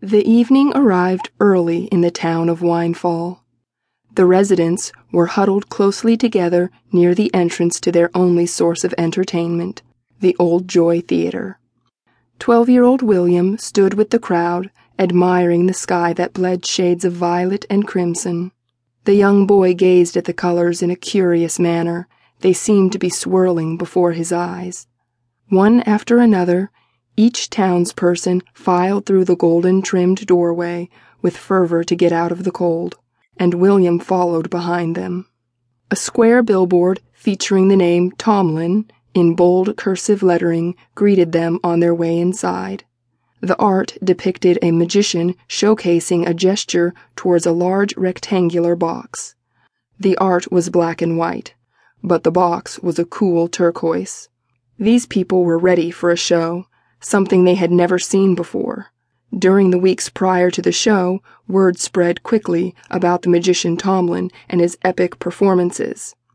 The evening arrived early in the town of Winefall. The residents were huddled closely together near the entrance to their only source of entertainment, the Old Joy Theatre. Twelve year old William stood with the crowd, admiring the sky that bled shades of violet and crimson. The young boy gazed at the colors in a curious manner, they seemed to be swirling before his eyes. One after another, each townsperson filed through the golden trimmed doorway with fervor to get out of the cold, and William followed behind them. A square billboard featuring the name Tomlin in bold cursive lettering greeted them on their way inside. The art depicted a magician showcasing a gesture towards a large rectangular box. The art was black and white, but the box was a cool turquoise. These people were ready for a show, something they had never seen before. During the weeks prior to the show, word spread quickly about the magician Tomlin and his epic performances.